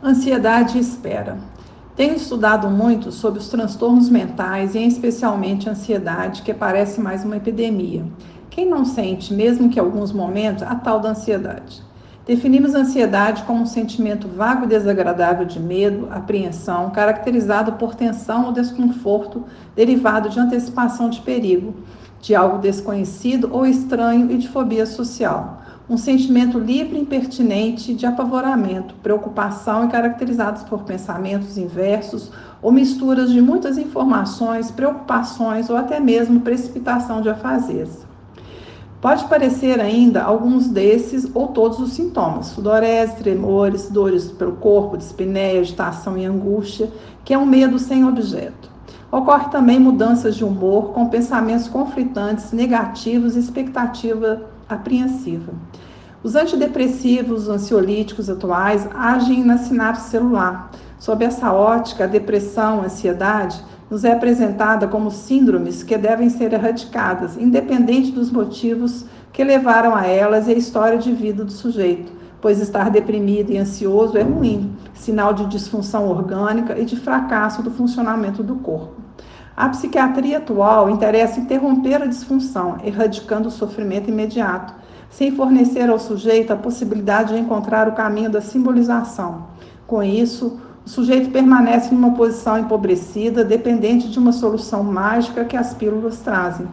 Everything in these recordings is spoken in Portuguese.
Ansiedade e espera. Tenho estudado muito sobre os transtornos mentais e, especialmente, a ansiedade, que parece mais uma epidemia. Quem não sente, mesmo que em alguns momentos, a tal da ansiedade? Definimos a ansiedade como um sentimento vago e desagradável de medo, apreensão, caracterizado por tensão ou desconforto derivado de antecipação de perigo, de algo desconhecido ou estranho e de fobia social um sentimento livre e impertinente de apavoramento, preocupação e caracterizados por pensamentos inversos ou misturas de muitas informações, preocupações ou até mesmo precipitação de afazeres. Pode parecer ainda alguns desses ou todos os sintomas: sudorese, tremores, dores pelo corpo, dispneia, agitação e angústia, que é um medo sem objeto. Ocorre também mudanças de humor com pensamentos conflitantes, negativos e expectativa apreensiva. Os antidepressivos, ansiolíticos atuais agem na sinapse celular. Sob essa ótica, a depressão, a ansiedade, nos é apresentada como síndromes que devem ser erradicadas, independente dos motivos que levaram a elas e a história de vida do sujeito, pois estar deprimido e ansioso é ruim, sinal de disfunção orgânica e de fracasso do funcionamento do corpo. A psiquiatria atual interessa interromper a disfunção, erradicando o sofrimento imediato, sem fornecer ao sujeito a possibilidade de encontrar o caminho da simbolização. Com isso, o sujeito permanece em uma posição empobrecida, dependente de uma solução mágica que as pílulas trazem.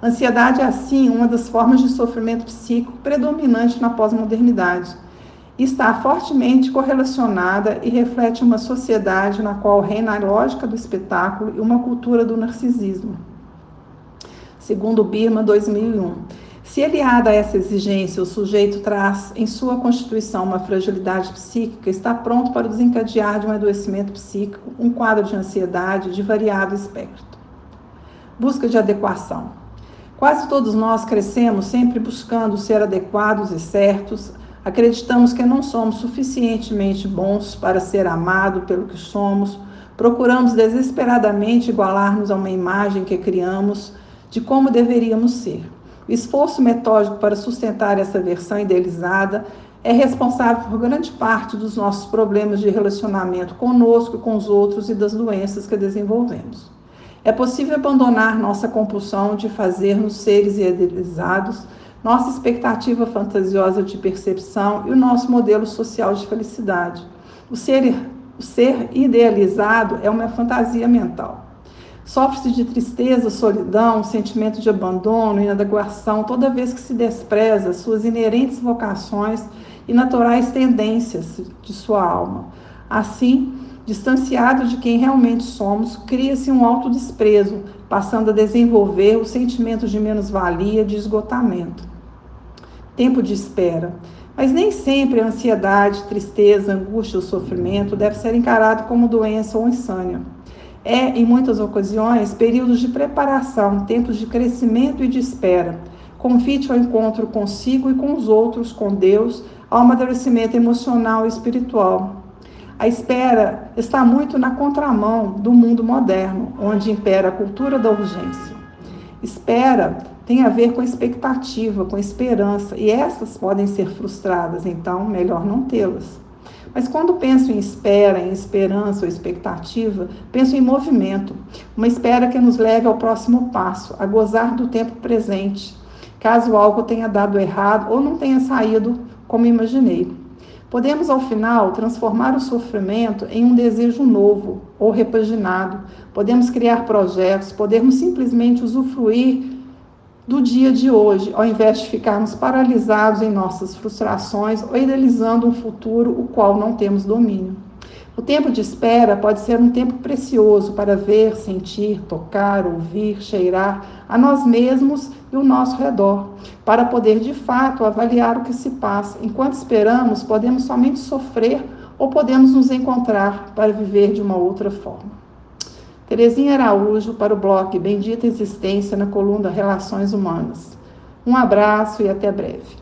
ansiedade é, assim, uma das formas de sofrimento psíquico predominante na pós-modernidade está fortemente correlacionada e reflete uma sociedade na qual reina a lógica do espetáculo e uma cultura do narcisismo. Segundo Birman, 2001. Se aliada a essa exigência, o sujeito traz em sua constituição uma fragilidade psíquica, está pronto para desencadear de um adoecimento psíquico, um quadro de ansiedade de variado espectro. Busca de adequação. Quase todos nós crescemos sempre buscando ser adequados e certos, Acreditamos que não somos suficientemente bons para ser amados pelo que somos, procuramos desesperadamente igualar-nos a uma imagem que criamos de como deveríamos ser. O esforço metódico para sustentar essa versão idealizada é responsável por grande parte dos nossos problemas de relacionamento conosco, com os outros e das doenças que desenvolvemos. É possível abandonar nossa compulsão de fazer-nos seres idealizados nossa expectativa fantasiosa de percepção e o nosso modelo social de felicidade. O ser, o ser idealizado é uma fantasia mental. Sofre-se de tristeza, solidão, sentimento de abandono, inadequação, toda vez que se despreza suas inerentes vocações e naturais tendências de sua alma. Assim, distanciado de quem realmente somos, cria-se um autodesprezo, passando a desenvolver o sentimento de menos-valia, de esgotamento tempo de espera. Mas nem sempre a ansiedade, tristeza, angústia ou sofrimento deve ser encarado como doença ou insânia. É, em muitas ocasiões, períodos de preparação, tempos de crescimento e de espera, convite ao encontro consigo e com os outros, com Deus, ao amadurecimento emocional e espiritual. A espera está muito na contramão do mundo moderno, onde impera a cultura da urgência. Espera tem a ver com expectativa, com esperança, e essas podem ser frustradas, então melhor não tê-las. Mas quando penso em espera, em esperança ou expectativa, penso em movimento, uma espera que nos leve ao próximo passo, a gozar do tempo presente, caso algo tenha dado errado ou não tenha saído como imaginei. Podemos, ao final, transformar o sofrimento em um desejo novo ou repaginado. Podemos criar projetos, podemos simplesmente usufruir do dia de hoje, ao invés de ficarmos paralisados em nossas frustrações ou idealizando um futuro o qual não temos domínio. O tempo de espera pode ser um tempo precioso para ver, sentir, tocar, ouvir, cheirar a nós mesmos e o nosso redor, para poder de fato avaliar o que se passa. Enquanto esperamos, podemos somente sofrer ou podemos nos encontrar para viver de uma outra forma. Terezinha Araújo para o blog Bendita Existência na coluna Relações Humanas. Um abraço e até breve.